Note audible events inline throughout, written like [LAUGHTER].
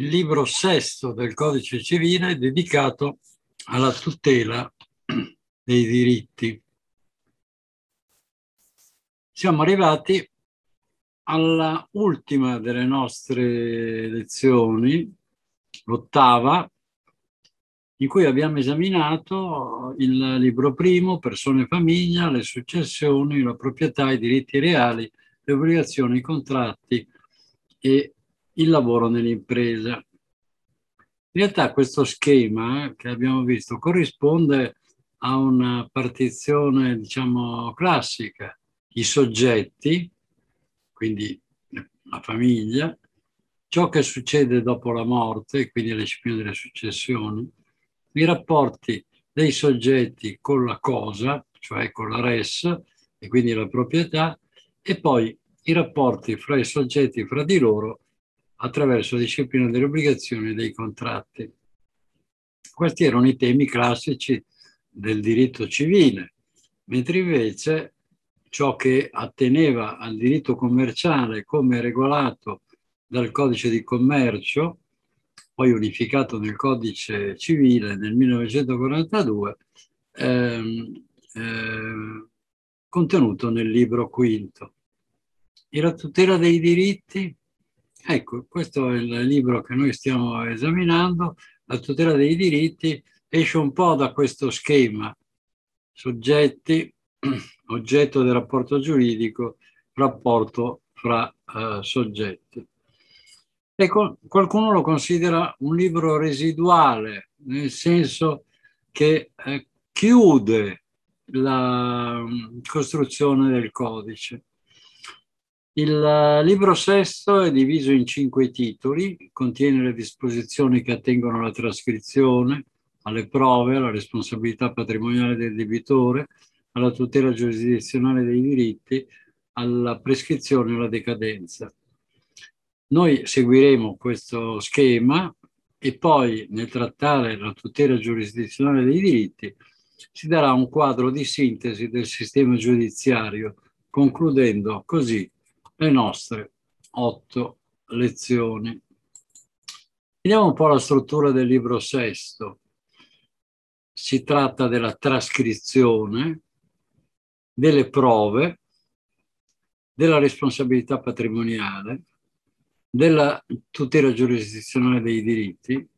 il libro sesto del codice civile dedicato alla tutela dei diritti. Siamo arrivati alla ultima delle nostre lezioni, l'ottava, in cui abbiamo esaminato il libro primo, persone e famiglia, le successioni, la proprietà, i diritti reali, le obbligazioni, i contratti e il lavoro nell'impresa. In realtà questo schema che abbiamo visto corrisponde a una partizione, diciamo, classica. I soggetti, quindi la famiglia, ciò che succede dopo la morte, quindi la disciplina delle successioni, i rapporti dei soggetti con la cosa, cioè con la res, e quindi la proprietà, e poi i rapporti fra i soggetti fra di loro attraverso la disciplina delle obbligazioni e dei contratti. Questi erano i temi classici del diritto civile, mentre invece ciò che atteneva al diritto commerciale come regolato dal codice di commercio, poi unificato nel codice civile nel 1942, ehm, eh, contenuto nel libro quinto. E la tutela dei diritti Ecco, questo è il libro che noi stiamo esaminando, La tutela dei diritti, esce un po' da questo schema, soggetti, [CLEARS THROAT] oggetto del rapporto giuridico, rapporto fra uh, soggetti. Ecco, qualcuno lo considera un libro residuale, nel senso che eh, chiude la um, costruzione del codice. Il eh, libro sesto è diviso in cinque titoli, contiene le disposizioni che attengono alla trascrizione, alle prove, alla responsabilità patrimoniale del debitore, alla tutela giurisdizionale dei diritti, alla prescrizione e alla decadenza. Noi seguiremo questo schema e poi nel trattare la tutela giurisdizionale dei diritti si darà un quadro di sintesi del sistema giudiziario, concludendo così le nostre otto lezioni. Vediamo un po' la struttura del libro sesto. Si tratta della trascrizione, delle prove, della responsabilità patrimoniale, della tutela giurisdizionale dei diritti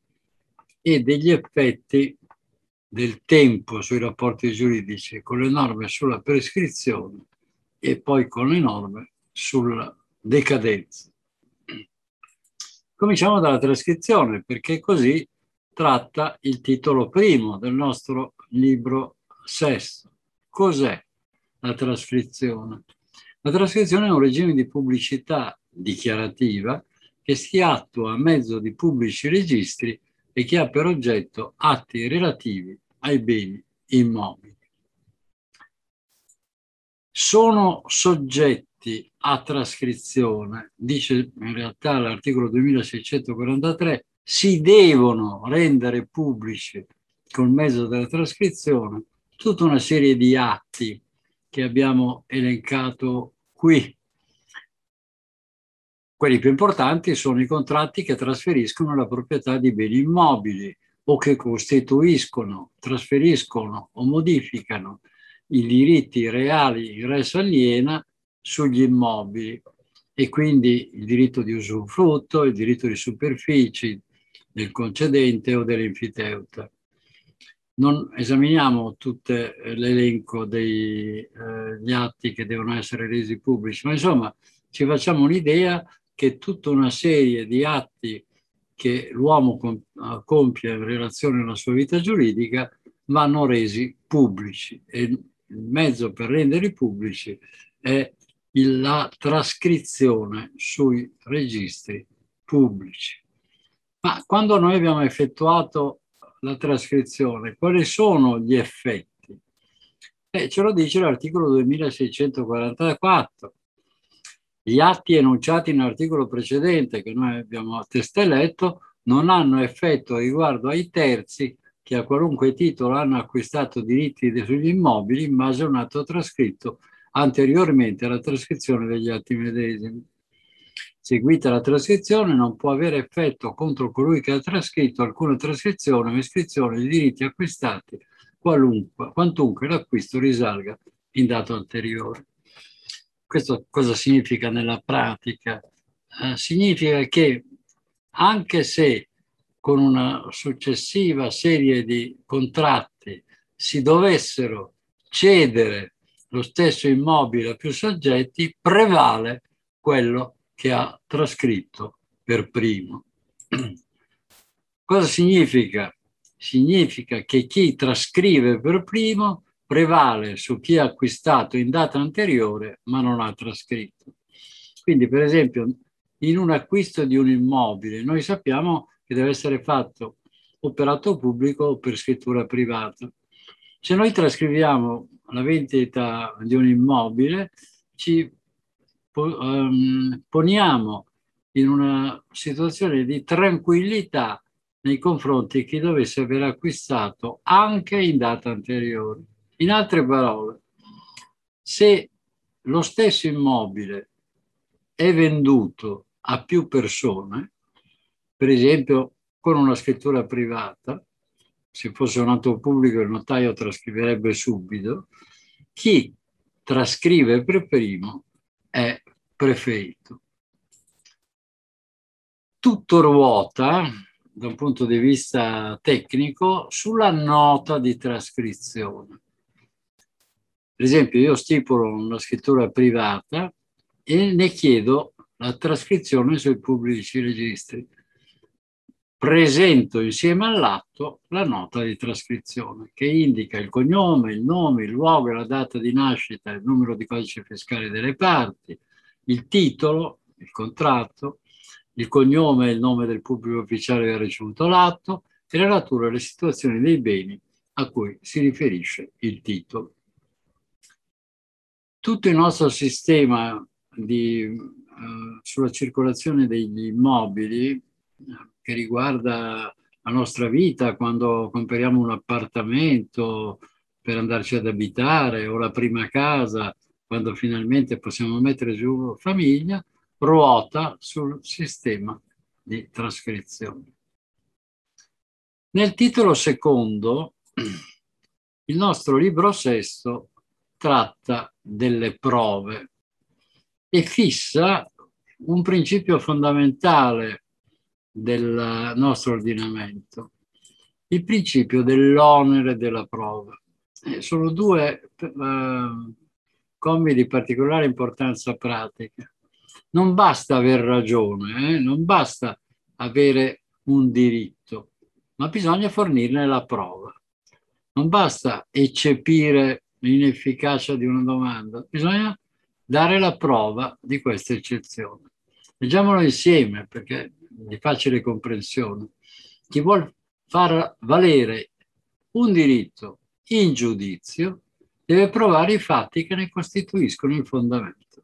e degli effetti del tempo sui rapporti giuridici con le norme sulla prescrizione e poi con le norme sulla decadenza. Cominciamo dalla trascrizione, perché così tratta il titolo primo del nostro libro sesto. Cos'è la trascrizione? La trascrizione è un regime di pubblicità dichiarativa che si attua a mezzo di pubblici registri e che ha per oggetto atti relativi ai beni immobili. Sono soggetti soggetti a trascrizione, dice in realtà l'articolo 2643, si devono rendere pubblici col mezzo della trascrizione tutta una serie di atti che abbiamo elencato qui. Quelli più importanti sono i contratti che trasferiscono la proprietà di beni immobili o che costituiscono, trasferiscono o modificano i diritti reali in res aliena sugli immobili e quindi il diritto di usufrutto, il diritto di superfici del concedente o dell'infiteuta. Non esaminiamo tutto l'elenco degli eh, atti che devono essere resi pubblici, ma insomma ci facciamo un'idea che tutta una serie di atti che l'uomo compie in relazione alla sua vita giuridica vanno resi pubblici e il mezzo per renderli pubblici è la trascrizione sui registri pubblici. Ma quando noi abbiamo effettuato la trascrizione, quali sono gli effetti? Eh, ce lo dice l'articolo 2644. Gli atti enunciati nell'articolo precedente che noi abbiamo testé letto non hanno effetto riguardo ai terzi che a qualunque titolo hanno acquistato diritti sugli immobili in base a un atto trascritto anteriormente alla trascrizione degli atti medesimi. seguita la trascrizione non può avere effetto contro colui che ha trascritto alcuna trascrizione o iscrizione di diritti acquistati quantunque l'acquisto risalga in dato anteriore. Questo cosa significa nella pratica? Eh, significa che anche se con una successiva serie di contratti si dovessero cedere lo stesso immobile a più soggetti, prevale quello che ha trascritto per primo. [CLEARS THROAT] Cosa significa? Significa che chi trascrive per primo prevale su chi ha acquistato in data anteriore ma non ha trascritto. Quindi, per esempio, in un acquisto di un immobile, noi sappiamo che deve essere fatto operato pubblico o per scrittura privata. Se noi trascriviamo la vendita di un immobile, ci um, poniamo in una situazione di tranquillità nei confronti di chi dovesse aver acquistato anche in data anteriore. In altre parole, se lo stesso immobile è venduto a più persone, per esempio con una scrittura privata, se fosse un atto pubblico il notaio trascriverebbe subito, chi trascrive per primo è preferito. Tutto ruota, da un punto di vista tecnico, sulla nota di trascrizione. Per esempio, io stipulo una scrittura privata e ne chiedo la trascrizione sui pubblici registri. Presento insieme all'atto la nota di trascrizione che indica il cognome, il nome, il luogo e la data di nascita, il numero di codice fiscale delle parti, il titolo, il contratto, il cognome e il nome del pubblico ufficiale che ha ricevuto l'atto e la natura e le situazioni dei beni a cui si riferisce il titolo. Tutto il nostro sistema di, uh, sulla circolazione degli immobili che riguarda la nostra vita quando compriamo un appartamento per andarci ad abitare o la prima casa quando finalmente possiamo mettere giù famiglia, ruota sul sistema di trascrizione. Nel titolo secondo, [CLEARS THROAT] il nostro libro sesto tratta delle prove e fissa un principio fondamentale del nostro ordinamento, il principio dell'onere della prova. Eh, sono due eh, commi di particolare importanza pratica. Non basta aver ragione, eh? non basta avere un diritto, ma bisogna fornirne la prova. Non basta eccepire l'inefficacia di una domanda, bisogna dare la prova di questa eccezione. Leggiamolo insieme perché è di facile comprensione. Chi vuole far valere un diritto in giudizio deve provare i fatti che ne costituiscono il fondamento.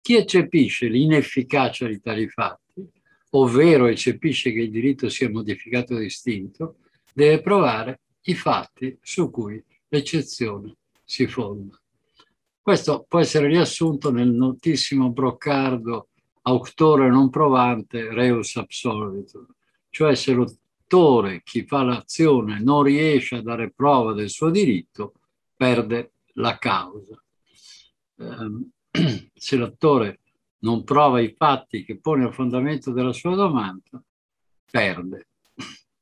Chi eccepisce l'inefficacia di tali fatti, ovvero eccepisce che il diritto sia modificato o distinto, deve provare i fatti su cui l'eccezione si fonda. Questo può essere riassunto nel notissimo broccardo auctore non provante reus absolvitur, cioè se l'autore, chi fa l'azione, non riesce a dare prova del suo diritto, perde la causa. Eh, [CLEARS THROAT] se l'attore non prova i fatti che pone a fondamento della sua domanda, perde,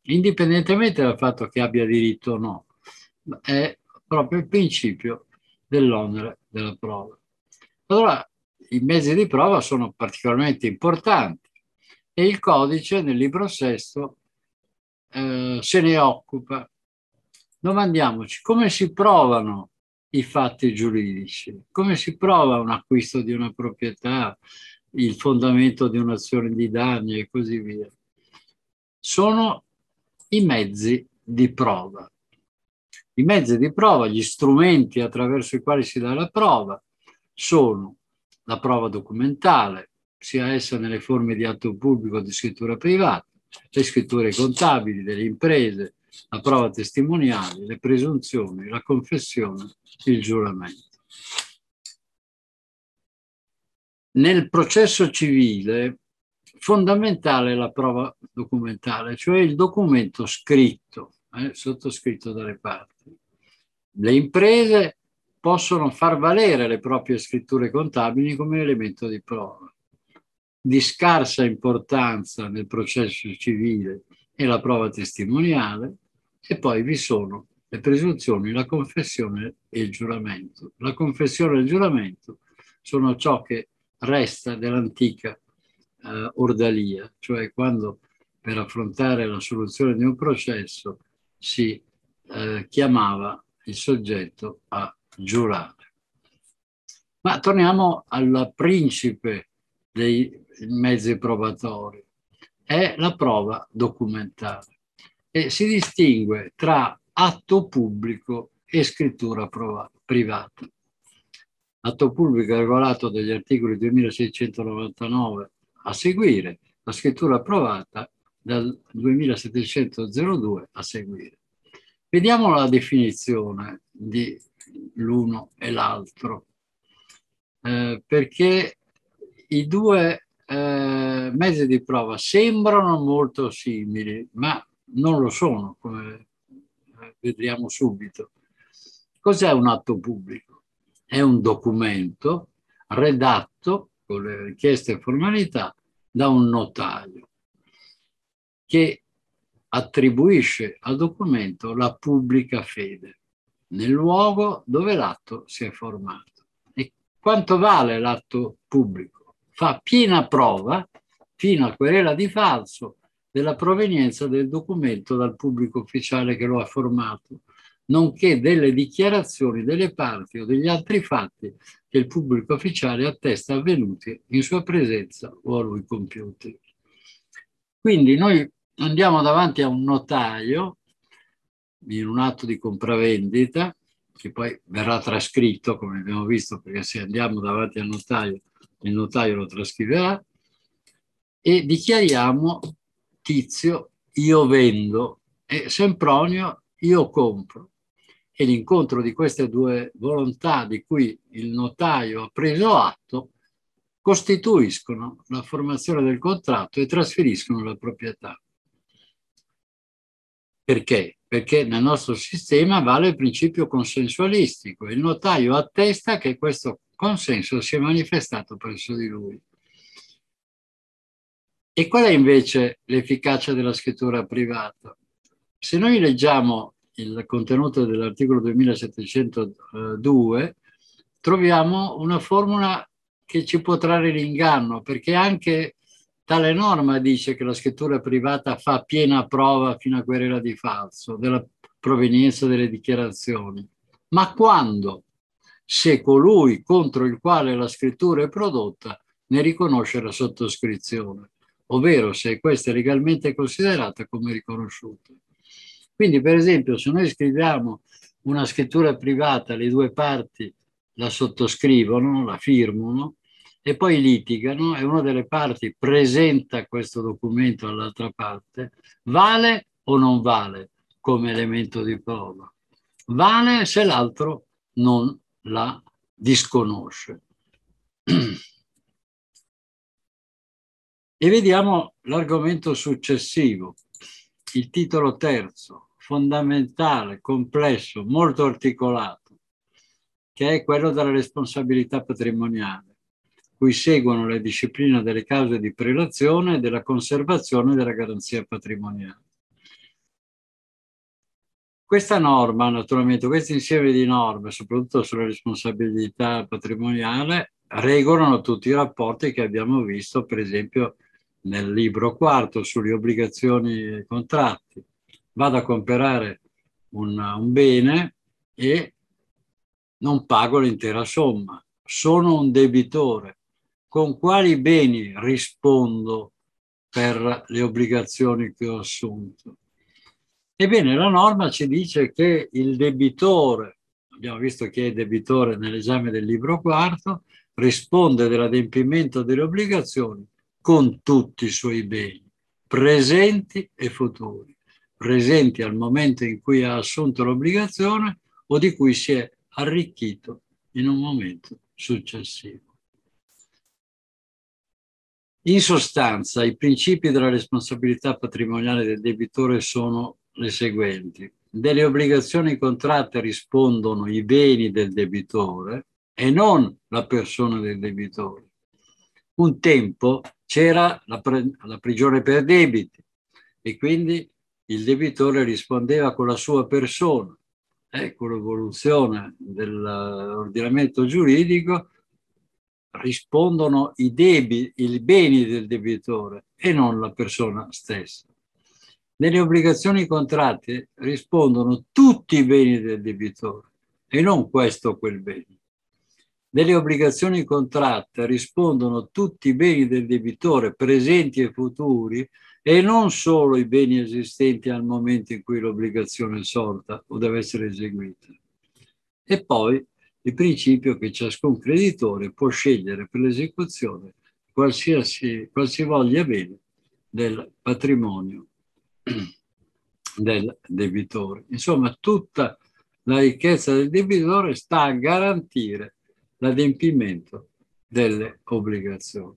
indipendentemente dal fatto che abbia diritto o no. È proprio il principio dell'onere della prova. Allora, i mezzi di prova sono particolarmente importanti e il codice nel libro sesto eh, se ne occupa domandiamoci come si provano i fatti giuridici, come si prova un acquisto di una proprietà, il fondamento di un'azione di danni e così via. Sono i mezzi di prova. I mezzi di prova, gli strumenti attraverso i quali si dà la prova, sono la prova documentale, sia essa nelle forme di atto pubblico o di scrittura privata, le scritture contabili delle imprese, la prova testimoniale, le presunzioni, la confessione, il giuramento. nel processo civile fondamentale è la prova documentale, cioè il documento scritto, eh, sottoscritto dalle parti. Le imprese possono far valere le proprie scritture contabili come elemento di prova. Di scarsa importanza nel processo civile è la prova testimoniale e poi vi sono le presunzioni, la confessione e il giuramento. La confessione e il giuramento sono ciò che resta dell'antica eh, ordalia, cioè quando per affrontare la soluzione di un processo si eh, chiamava il soggetto a giurare. Ma torniamo al principe dei mezzi probatori, è la prova documentale e si distingue tra atto pubblico e scrittura privata. Atto pubblico regolato dagli articoli 2699 a seguire, la scrittura approvata dal 2702 a seguire. Vediamo la definizione di l'uno e l'altro, eh, perché i due eh, mezzi di prova sembrano molto simili, ma non lo sono, come eh, vedremo subito. Cos'è un atto pubblico? È un documento redatto con le richieste e formalità da un notaio che attribuisce al documento la pubblica fede nel luogo dove l'atto si è formato. E quanto vale l'atto pubblico? Fa piena prova, fino a querela di falso, della provenienza del documento dal pubblico ufficiale che lo ha formato, nonché delle dichiarazioni delle parti o degli altri fatti che il pubblico ufficiale attesta avvenuti in sua presenza o a lui compiuti. Quindi noi andiamo davanti a un notaio in un atto di compravendita, che poi verrà trascritto, come abbiamo visto, perché se andiamo davanti al notaio, il notaio lo trascriverà, e dichiariamo Tizio, io vendo, e Sempronio, io compro. E l'incontro di queste due volontà di cui il notaio ha preso atto costituiscono la formazione del contratto e trasferiscono la proprietà. Perché? Perché nel nostro sistema vale il principio consensualistico. Il notaio attesta che questo consenso si è manifestato presso di lui. E qual è invece l'efficacia della scrittura privata? Se noi leggiamo il contenuto dell'articolo 2702, troviamo una formula che ci può trarre l'inganno, perché anche Tale norma dice che la scrittura privata fa piena prova fino a querela di falso della provenienza delle dichiarazioni. Ma quando? Se colui contro il quale la scrittura è prodotta ne riconosce la sottoscrizione, ovvero se questa è legalmente considerata come riconosciuta. Quindi, per esempio, se noi scriviamo una scrittura privata, le due parti la sottoscrivono, la firmano, e poi litigano e una delle parti presenta questo documento all'altra parte, vale o non vale come elemento di prova? Vale se l'altro non la disconosce. E vediamo l'argomento successivo, il titolo terzo, fondamentale, complesso, molto articolato, che è quello della responsabilità patrimoniale cui seguono le discipline delle cause di prelazione e della conservazione della garanzia patrimoniale. Questa norma, naturalmente, questo insieme di norme, soprattutto sulla responsabilità patrimoniale, regolano tutti i rapporti che abbiamo visto, per esempio, nel libro quarto sulle obbligazioni e contratti. Vado a comprare un, un bene e non pago l'intera somma. Sono un debitore con quali beni rispondo per le obbligazioni che ho assunto? Ebbene, la norma ci dice che il debitore, abbiamo visto che è debitore nell'esame del libro quarto, risponde dell'adempimento delle obbligazioni con tutti i suoi beni, presenti e futuri, presenti al momento in cui ha assunto l'obbligazione o di cui si è arricchito in un momento successivo. In sostanza, i principi della responsabilità patrimoniale del debitore sono le seguenti. Delle obbligazioni contratte rispondono i beni del debitore e non la persona del debitore. Un tempo c'era la, la prigione per debiti e quindi il debitore rispondeva con la sua persona. Ecco l'evoluzione dell'ordinamento giuridico, rispondono i, debi, i beni del debitore e non la persona stessa. Nelle obbligazioni contratte rispondono tutti i beni del debitore e non questo o quel bene. Nelle obbligazioni contratte rispondono tutti i beni del debitore presenti e futuri e non solo i beni esistenti al momento in cui l'obbligazione è sorta o deve essere eseguita. E poi il principio che ciascun creditore può scegliere per l'esecuzione qualsiasi, qualsivoglia bene del patrimonio [CLEARS THROAT] del debitore. Insomma, tutta la ricchezza del debitore sta a garantire l'adempimento delle obbligazioni.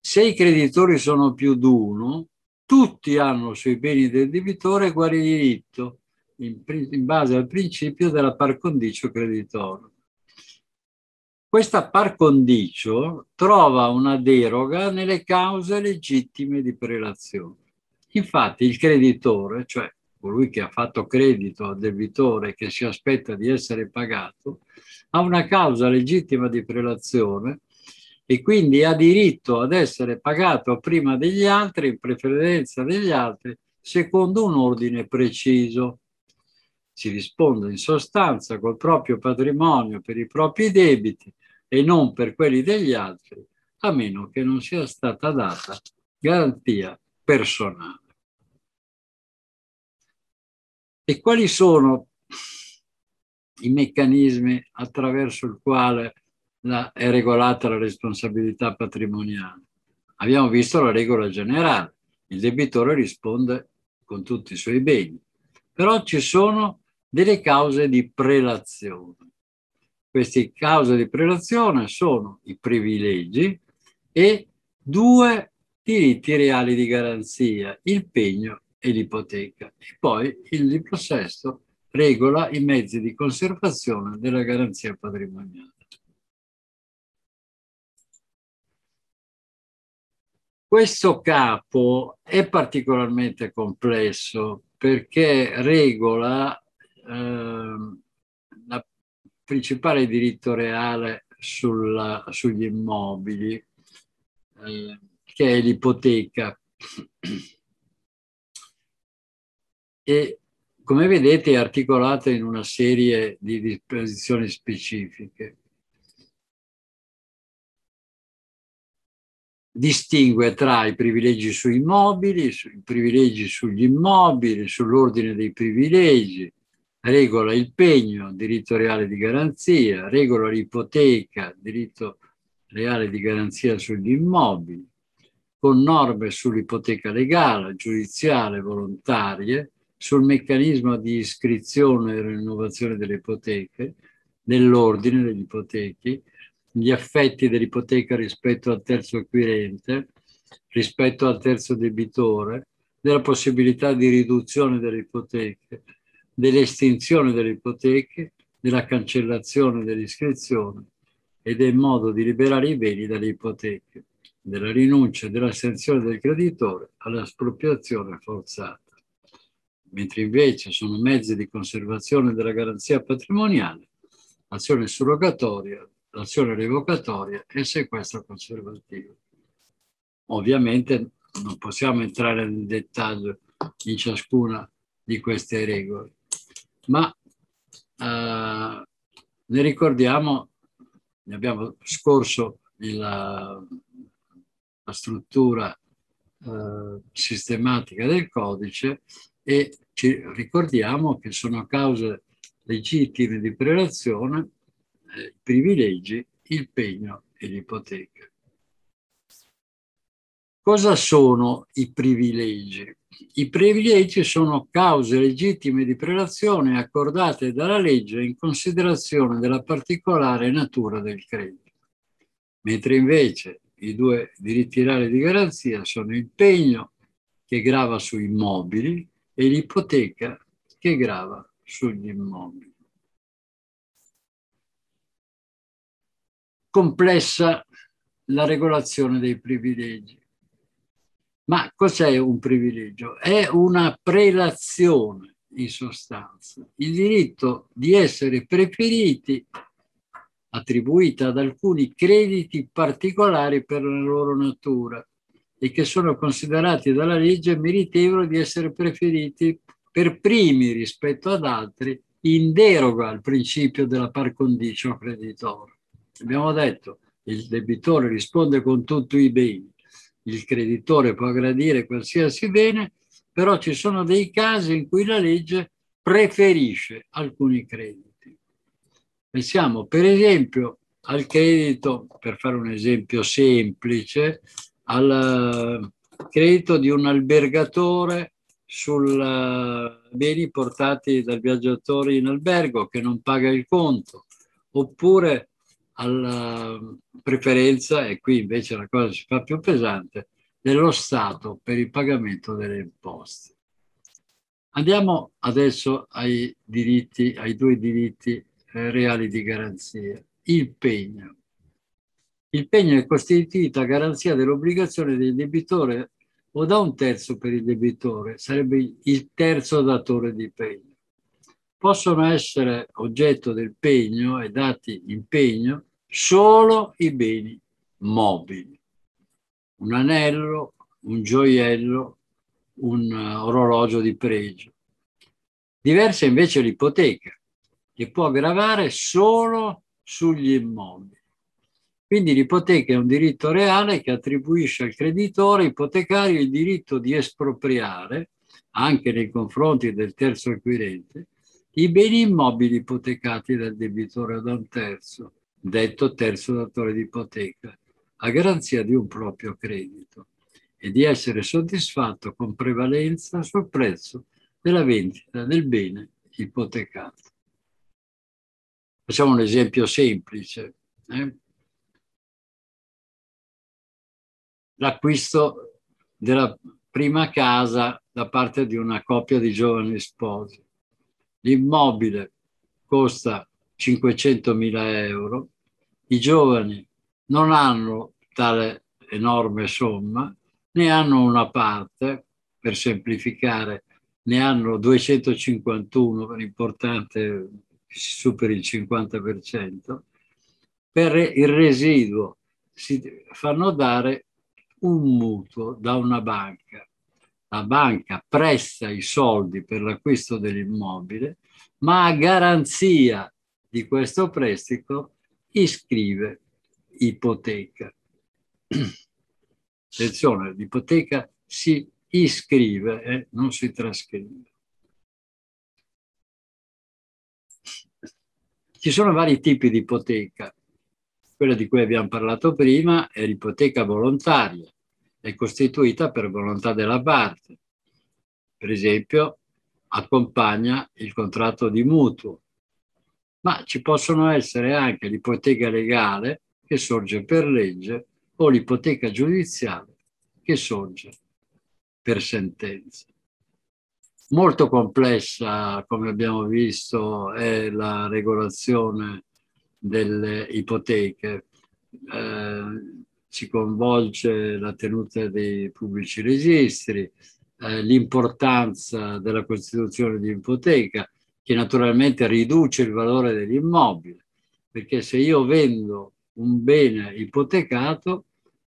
Se i creditori sono più di uno, tutti hanno sui beni del debitore uguale diritto in, in, base al principio della par condicio creditore. Questa par condicio trova una deroga nelle cause legittime di prelazione. Infatti il creditore, cioè colui che ha fatto credito al debitore che si aspetta di essere pagato, ha una causa legittima di prelazione e quindi ha diritto ad essere pagato prima degli altri, in preferenza degli altri, secondo un ordine preciso. Si risponde in sostanza col proprio patrimonio per i propri debiti e non per quelli degli altri, a meno che non sia stata data garanzia personale. E quali sono i meccanismi attraverso il quale la, è regolata la responsabilità patrimoniale? Abbiamo visto la regola generale, il debitore risponde con tutti i suoi beni, però ci sono delle cause di prelazione. Queste cause di prelazione sono i privilegi e due diritti reali di garanzia, il pegno e l'ipoteca. E poi il libro sesto regola i mezzi di conservazione della garanzia patrimoniale. Questo capo è particolarmente complesso perché regola il principale diritto reale sulla, sugli immobili, eh, che è l'ipoteca e come vedete è articolata in una serie di disposizioni specifiche. Distingue tra i privilegi sui immobili, i privilegi sugli immobili, sull'ordine dei privilegi, regola il pegno, diritto reale di garanzia, regola l'ipoteca, diritto reale di garanzia sugli immobili, con norme sull'ipoteca legale, giudiziale, volontarie, sul meccanismo di iscrizione e rinnovazione delle ipoteche, dell'ordine degli ipotechi, gli effetti dell'ipoteca rispetto al terzo acquirente, rispetto al terzo debitore, della possibilità di riduzione delle ipoteche, dell'estinzione delle ipoteche, della cancellazione dell'iscrizione e del modo di liberare i beni dalle ipoteche, della rinuncia e dell'astensione del creditore all'espropriazione forzata mentre invece sono mezzi di conservazione della garanzia patrimoniale, l'azione surrogatoria, l'azione revocatoria e sequestro conservativo. Ovviamente non possiamo entrare nel dettaglio di ciascuna di queste regole, ma eh, ne ricordiamo, ne abbiamo scorso la, la struttura eh, sistematica del codice e ci ricordiamo che sono cause legittime di prelazione eh, privilegi, il pegno e l'ipoteca. Cosa sono i privilegi? I privilegi sono cause legittime di prelazione accordate dalla legge in considerazione della particolare natura del credito, mentre invece i due diritti reali di garanzia sono il pegno che grava su immobili e l'ipoteca che grava sugli immobili. Complessa la regolazione dei privilegi. Ma cos'è un privilegio? È una prelazione in sostanza, il diritto di essere preferiti attribuita ad alcuni crediti particolari per la loro natura e che sono considerati dalla legge meritevoli di essere preferiti per primi rispetto ad altri in deroga al principio della par condicio creditore. Abbiamo detto il debitore risponde con tutti i beni, il creditore può gradire qualsiasi bene, però ci sono dei casi in cui la legge preferisce alcuni crediti. Pensiamo per esempio al credito, per fare un esempio semplice, al eh, credito di un albergatore sui eh, beni portati dal viaggiatore in albergo che non paga il conto, oppure alla preferenza, e qui invece la cosa si fa più pesante, dello Stato per il pagamento delle imposte. Andiamo adesso ai diritti, ai due diritti eh, reali di garanzia. Il pegno. Il pegno è costituito a garanzia dell'obbligazione del debitore o da un terzo per il debitore, sarebbe il terzo datore di pegno. Possono essere oggetto del pegno e dati in pegno solo i beni mobili. Un anello, un gioiello, un orologio di pregio. Diversa invece l'ipoteca che può gravare solo sugli immobili. Quindi l'ipoteca è un diritto reale che attribuisce al creditore ipotecario il diritto di espropriare, anche nei confronti del terzo acquirente, i beni immobili ipotecati dal debitore o da un terzo, detto terzo datore di ipoteca, a garanzia di un proprio credito e di essere soddisfatto con prevalenza sul prezzo della vendita del bene ipotecato. Facciamo un esempio semplice. Eh? L'acquisto della prima casa da parte di una coppia di giovani sposi. L'immobile costa 500.000 euro, i giovani non hanno tale enorme somma, ne hanno una parte, per semplificare, ne hanno 251, l'importante superi il 50%, per il residuo si fanno dare un mutuo da una banca. La banca presta i soldi per l'acquisto dell'immobile, ma a garanzia di questo prestito iscrive ipoteca. [CLEARS THROAT] Attenzione, l'ipoteca si iscrive e eh, non si trascrive. Ci sono vari tipi di ipoteca. Quella di cui abbiamo parlato prima è l'ipoteca volontaria, è costituita per volontà della parte. Per esempio, accompagna il contratto di mutuo. Ma ci possono essere anche l'ipoteca legale che sorge per legge o l'ipoteca giudiziale che sorge per sentenza. Molto complessa, come abbiamo visto, è la regolazione delle ipoteche. Eh, si coinvolge la tenuta dei pubblici registri, eh, l'importanza della costituzione di ipoteca, che naturalmente riduce il valore dell'immobile, perché se io vendo un bene ipotecato,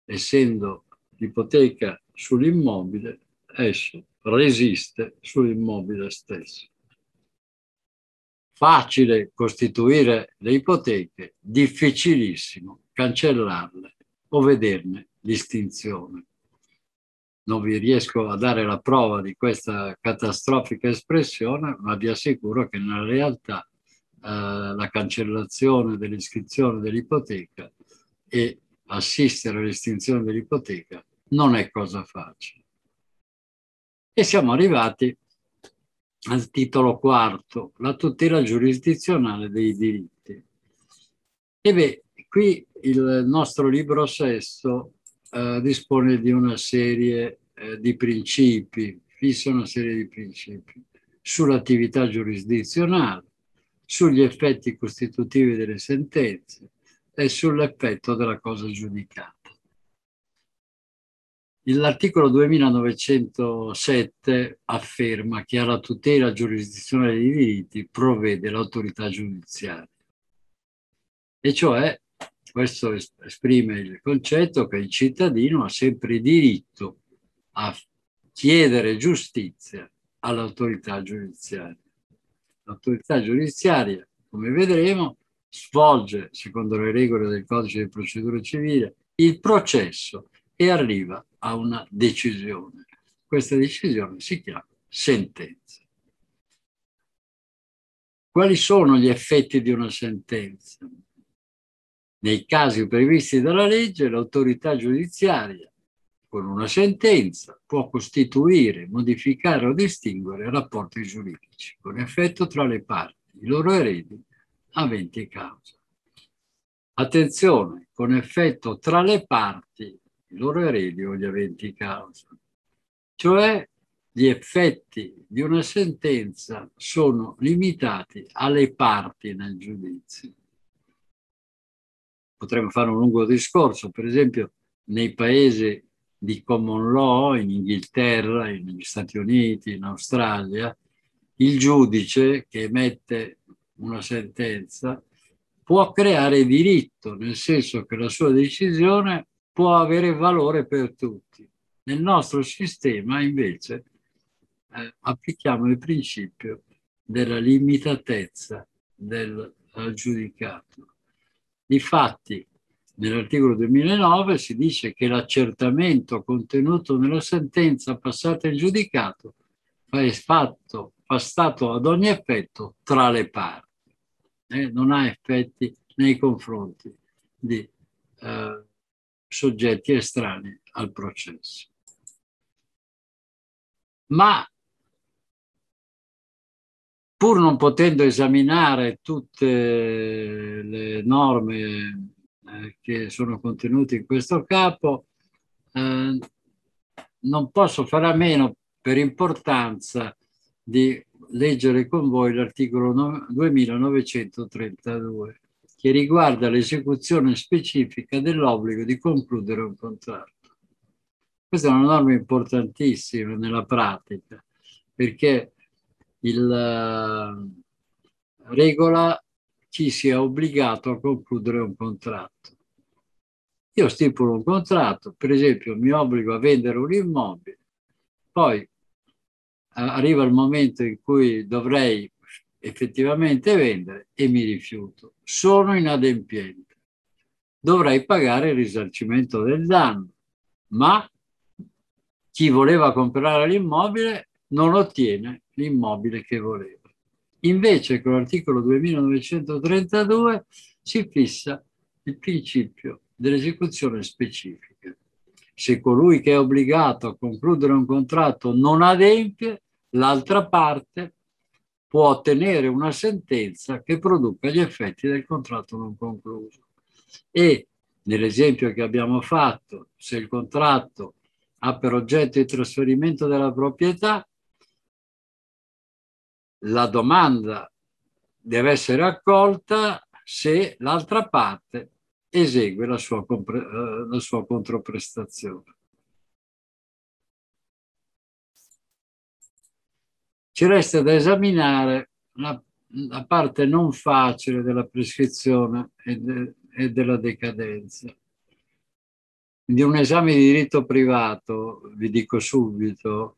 essendo l'ipoteca sull'immobile, esce resiste sull'immobile stesso. Facile costituire le ipoteche, difficilissimo cancellarle o vederne l'estinzione. Non vi riesco a dare la prova di questa catastrofica espressione, ma vi assicuro che nella realtà eh, la cancellazione dell'iscrizione dell'ipoteca e assistere all'estinzione dell'ipoteca non è cosa facile. E siamo arrivati al titolo quarto, la tutela giurisdizionale dei diritti. E beh, qui il nostro libro sesto eh, dispone di una serie eh, di principi, fissa una serie di principi sull'attività giurisdizionale, sugli effetti costitutivi delle sentenze e sull'effetto della cosa giudicata. L'articolo 2907 afferma che alla tutela giurisdizionale dei diritti provvede l'autorità giudiziaria. E cioè, questo esprime il concetto che il cittadino ha sempre diritto a chiedere giustizia all'autorità giudiziaria. L'autorità giudiziaria, come vedremo, svolge, secondo le regole del codice di procedura civile, il processo e arriva a una decisione. Questa decisione si chiama sentenza. Quali sono gli effetti di una sentenza? Nei casi previsti dalla legge, l'autorità giudiziaria con una sentenza può costituire, modificare o distinguere rapporti giuridici con effetto tra le parti, i loro eredi, aventi causa. Attenzione, con effetto tra le parti, i loro eredi o gli aventi causa. Cioè gli effetti di una sentenza sono limitati alle parti nel giudizio. Potremmo fare un lungo discorso, per esempio nei paesi di common law in Inghilterra, negli Stati Uniti, in Australia, il giudice che emette una sentenza può creare diritto, nel senso che la sua decisione può avere valore per tutti. Nel nostro sistema invece eh, applichiamo il principio della limitatezza del uh, giudicato. Difatti, Nell'articolo 2009 si dice che l'accertamento contenuto nella sentenza passata in giudicato fa, fatto, fa stato ad ogni effetto tra le parti, eh, non ha effetti nei confronti di eh, soggetti estranei al processo. Ma pur non potendo esaminare tutte le norme eh, che sono contenuti in questo capo, eh, non posso fare a meno per importanza di leggere con voi l'articolo 2932 che riguarda l'esecuzione specifica dell'obbligo di concludere un contratto. Questa è una norma importantissima nella pratica perché il, uh, regola chi sia obbligato a concludere un contratto. Io stipulo un contratto, per esempio mi obbligo a vendere un immobile, poi arriva il momento in cui dovrei effettivamente vendere e mi rifiuto. Sono inadempiente. Dovrei pagare il risarcimento del danno, ma chi voleva comprare l'immobile non ottiene l'immobile che voleva. Invece con l'articolo 2932 si fissa il principio dell'esecuzione specifica. Se colui che è obbligato a concludere un contratto non adempie, l'altra parte può ottenere una sentenza che produca gli effetti del contratto non concluso. E nell'esempio che abbiamo fatto, se il contratto ha per oggetto il trasferimento della proprietà, la domanda deve essere accolta se l'altra parte esegue la sua, eh, la sua controprestazione. Ci resta da esaminare la, la parte non facile della prescrizione e, de, e della decadenza. Di un esame di diritto privato, vi dico subito,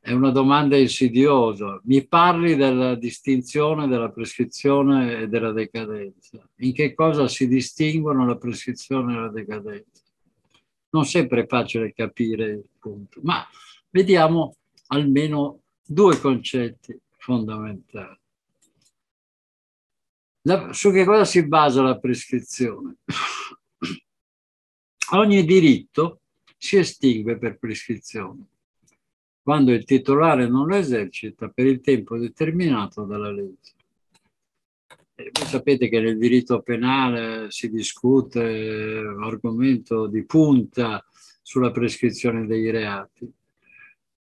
è una domanda insidiosa. Mi parli della distinzione della prescrizione e della decadenza. In che cosa si distinguono la prescrizione e la decadenza? Non sempre è facile capire il punto, ma vediamo almeno due concetti fondamentali. La, su che cosa si basa la prescrizione? [COUGHS] Ogni diritto si estingue per prescrizione quando il titolare non lo esercita per il tempo determinato dalla legge. voi sapete che nel diritto penale si discute l'argomento di punta sulla prescrizione dei reati.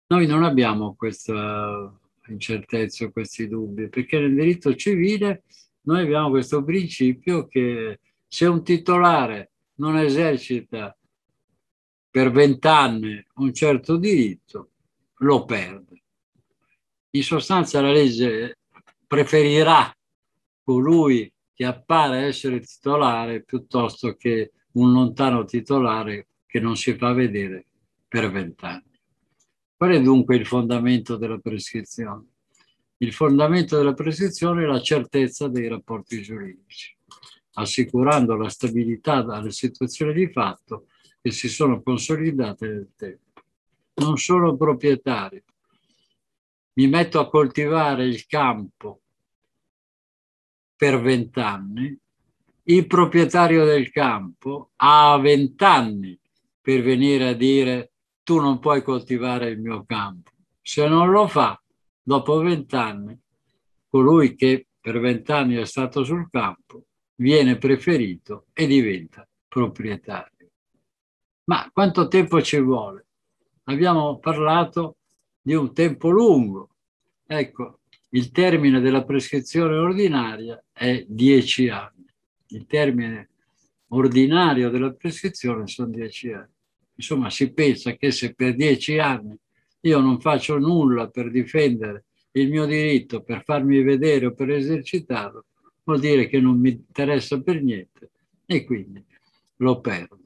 Noi non abbiamo questa incertezza, questi dubbi, perché nel diritto civile noi abbiamo questo principio che se un titolare non esercita per vent'anni un certo diritto, lo perde. In sostanza la legge preferirà colui che appare essere titolare piuttosto che un lontano titolare che non si fa vedere per vent'anni. Qual è dunque il fondamento della prescrizione? Il fondamento della prescrizione è la certezza dei rapporti giuridici, assicurando la stabilità dalle situazioni di fatto che si sono consolidate nel tempo. Non sono proprietario. Mi metto a coltivare il campo per vent'anni, il proprietario del campo ha vent'anni per venire a dire tu non puoi coltivare il mio campo. Se non lo fa, dopo vent'anni, colui che per vent'anni è stato sul campo viene preferito e diventa proprietario. Ma quanto tempo ci vuole? Abbiamo parlato di un tempo lungo. Ecco, il termine della prescrizione ordinaria è dieci anni. Il termine ordinario della prescrizione sono dieci anni. Insomma, si pensa che se per dieci anni io non faccio nulla per difendere il mio diritto, per farmi vedere o per esercitarlo, vuol dire che non mi interessa per niente e quindi lo perdo.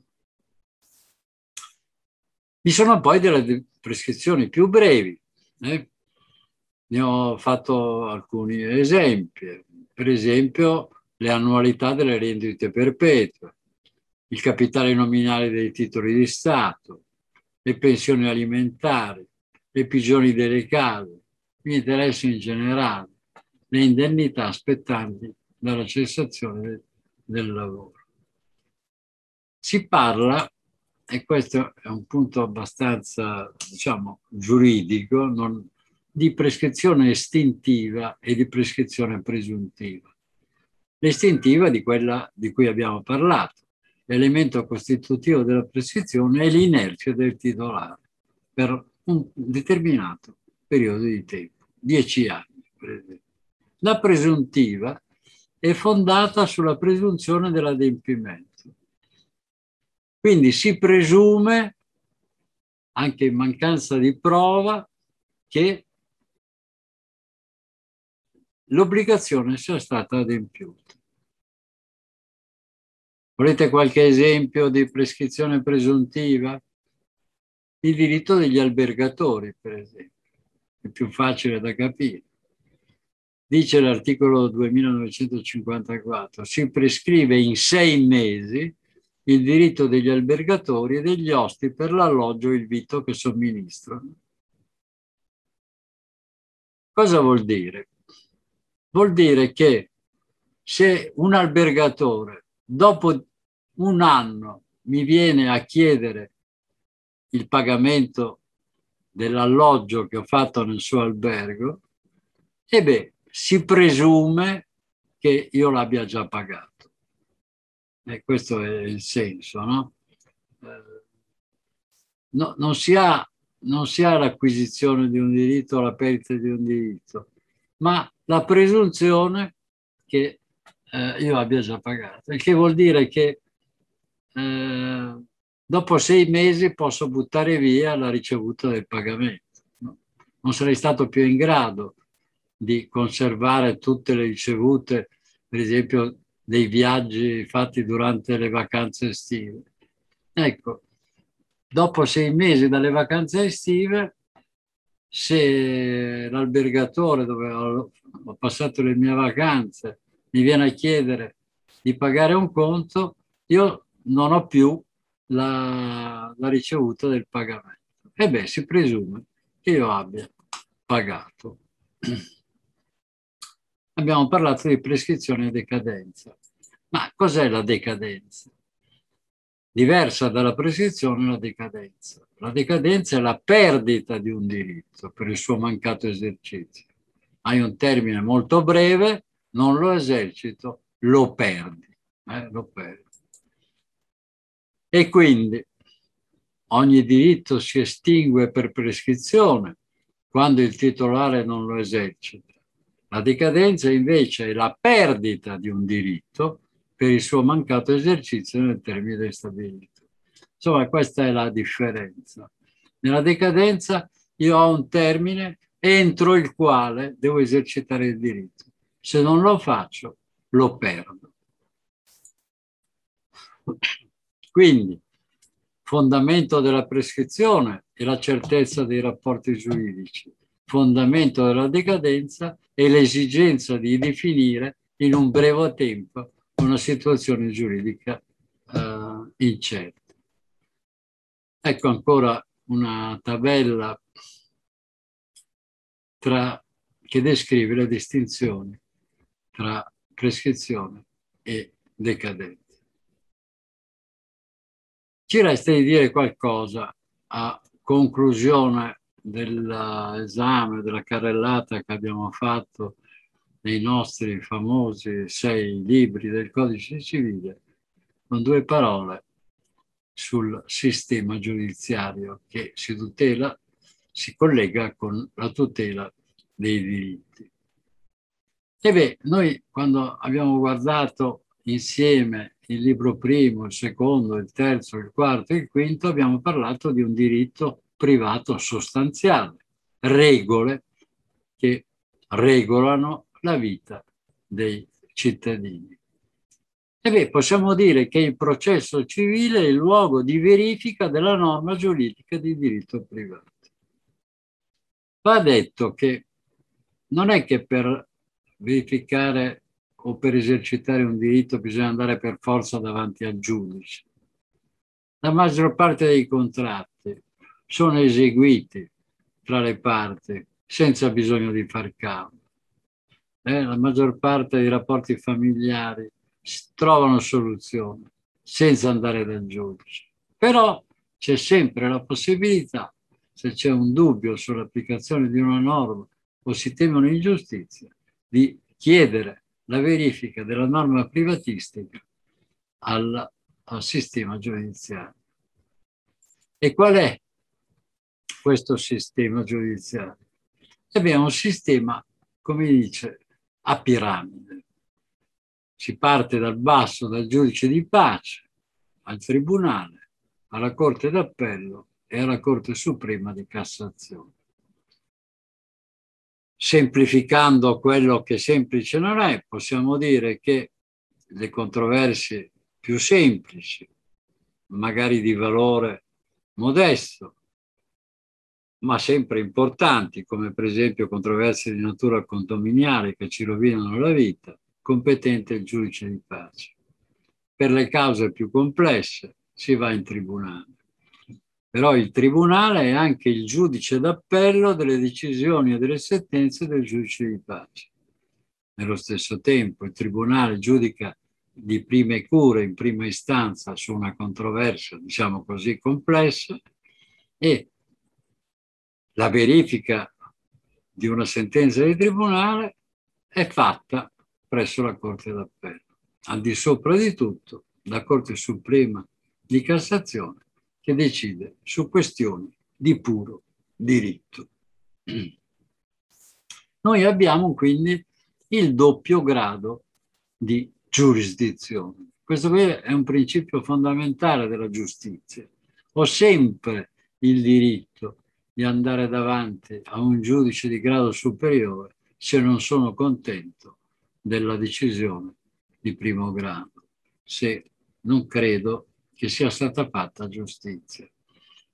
Vi sono poi delle prescrizioni più brevi. Eh? Ne ho fatto alcuni esempi. Per esempio, le annualità delle rendite perpetue, il capitale nominale dei titoli di Stato, le pensioni alimentari, le pigioni delle case, gli interessi in generale, le indennità spettanti dalla cessazione del lavoro. Si parla, e questo è un punto abbastanza, diciamo, giuridico, non, di prescrizione estintiva e di prescrizione presuntiva. L'estintiva di quella di cui abbiamo parlato, l'elemento costitutivo della prescrizione è l'inerzia del titolare per un determinato periodo di tempo, dieci anni per esempio. La presuntiva è fondata sulla presunzione dell'adempimento. Quindi si presume, anche in mancanza di prova, che l'obbligazione sia stata adempiuta. Volete qualche esempio di prescrizione presuntiva? Il diritto degli albergatori, per esempio, è più facile da capire. Dice l'articolo 2954, si prescrive in sei mesi il diritto degli albergatori e degli osti per l'alloggio e il vitto che somministrano. Cosa vuol dire? Vuol dire che se un albergatore dopo un anno mi viene a chiedere il pagamento dell'alloggio che ho fatto nel suo albergo, e beh, si presume che io l'abbia già pagato. E questo è il senso, no? Eh, no non, si ha, non si ha l'acquisizione di un diritto o la perdita di un diritto, ma la presunzione che eh, io abbia già pagato, il che vuol dire che eh, dopo sei mesi posso buttare via la ricevuta del pagamento. No? Non sarei stato più in grado di conservare tutte le ricevute, per esempio dei viaggi fatti durante le vacanze estive. Ecco, dopo sei mesi dalle vacanze estive, se l'albergatore dove ho, passato le mie vacanze mi viene a chiedere di pagare un conto, io non ho più la, la ricevuta del pagamento. E beh, si presume che io abbia pagato. [CLEARS THROAT] Abbiamo parlato di prescrizione e decadenza. Ma cos'è la decadenza? Diversa dalla prescrizione la decadenza. La decadenza è la perdita di un diritto per il suo mancato esercizio. Hai un termine molto breve, non lo esercito, lo perdi. Eh, lo perdi. E quindi ogni diritto si estingue per prescrizione quando il titolare non lo esercita. La decadenza invece è la perdita di un diritto per il suo mancato esercizio nel termine stabilito. Insomma, questa è la differenza. Nella decadenza io ho un termine entro il quale devo esercitare il diritto. Se non lo faccio, lo perdo. Quindi, fondamento della prescrizione è la certezza dei rapporti giuridici, fondamento della decadenza è l'esigenza di definire in un breve tempo una situazione giuridica eh, incerta. Ecco ancora una tabella tra, che descrive le distinzioni tra prescrizione e decadenza. Ci resta di dire qualcosa a conclusione dell'esame, della carrellata che abbiamo fatto nei nostri famosi sei libri del codice civile, con due parole sul sistema giudiziario che si tutela, si collega con la tutela dei diritti. E beh, noi quando abbiamo guardato insieme il libro primo, il secondo, il terzo, il quarto e il quinto, abbiamo parlato di un diritto privato sostanziale, regole che regolano la vita dei cittadini. E beh, possiamo dire che il processo civile è il luogo di verifica della norma giuridica di diritto privato. Va detto che non è che per verificare o per esercitare un diritto bisogna andare per forza davanti al giudice. La maggior parte dei contratti sono eseguiti tra le parti senza bisogno di far cambio. Eh, la maggior parte dei rapporti familiari trovano soluzione senza andare dal giudice. Però c'è sempre la possibilità, se c'è un dubbio sull'applicazione di una norma o si teme un'ingiustizia, di chiedere la verifica della norma privatistica al, al sistema giudiziario. E qual è questo sistema giudiziario? Abbiamo un sistema, come dice, a piramide. Si parte dal basso, dal giudice di pace, al tribunale, alla Corte d'Appello e alla Corte Suprema di Cassazione semplificando quello che semplice non è, possiamo dire che le controversie più semplici, magari di valore modesto, ma sempre importanti, come per esempio controversie di natura condominiale che ci rovinano la vita, competente il giudice di pace. Per le cause più complesse si va in tribunale. Però il tribunale è anche il giudice d'appello delle decisioni e delle sentenze del giudice di pace. Nello stesso tempo il tribunale giudica di prime cure in prima istanza su una controversia, diciamo così, complessa e la verifica di una sentenza di tribunale è fatta presso la Corte d'Appello. Al di sopra di tutto, la Corte Suprema di Cassazione che decide su questioni di puro diritto. [CLEARS THROAT] Noi abbiamo quindi il doppio grado di giurisdizione. Questo è un principio fondamentale della giustizia. Ho sempre il diritto di andare davanti a un giudice di grado superiore se non sono contento della decisione di primo grado, se non credo che sia stata fatta giustizia.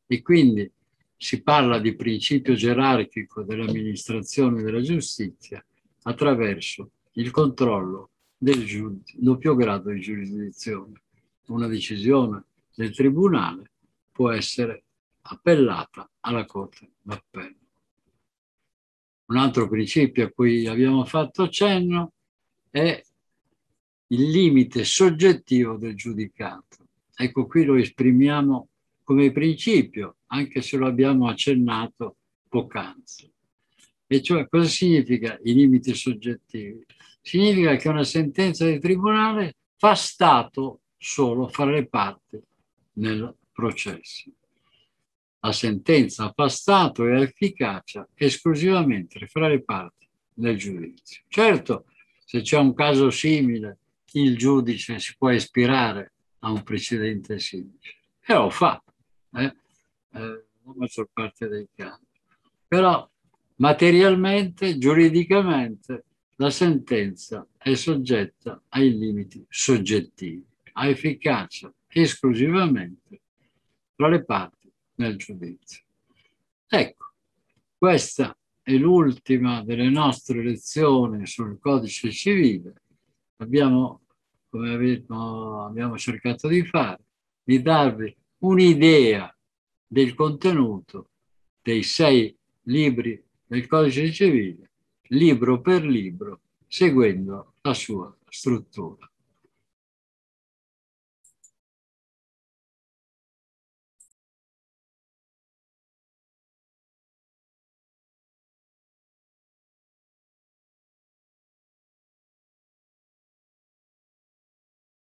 E quindi si parla di principio gerarchico dell'amministrazione della giustizia attraverso il controllo del doppio grado di giurisdizione. Una decisione del tribunale può essere appellata alla Corte d'Appello. Un altro principio a cui abbiamo fatto cenno è il limite soggettivo del giudicato. Ecco, qui lo esprimiamo come principio, anche se lo abbiamo accennato poc'anzi. E cioè cosa significa i limiti soggettivi? significa che una sentenza di tribunale fa stato solo fra le parti nel processo. La sentenza fa stato e ha efficacia esclusivamente fra le parti del giudizio. Certo, se c'è un caso simile, il giudice si può ispirare a un precedente simile e lo fa, eh? Eh, la maggior parte dei casi. Però materialmente, giuridicamente, la sentenza è soggetta ai limiti soggettivi, ha efficacia esclusivamente tra le parti nel giudizio. Ecco, questa è l'ultima delle nostre lezioni sul codice civile. Abbiamo, come abbiamo cercato di fare, di darvi un'idea del contenuto dei sei libri del codice civile, libro per libro, seguendo la sua struttura.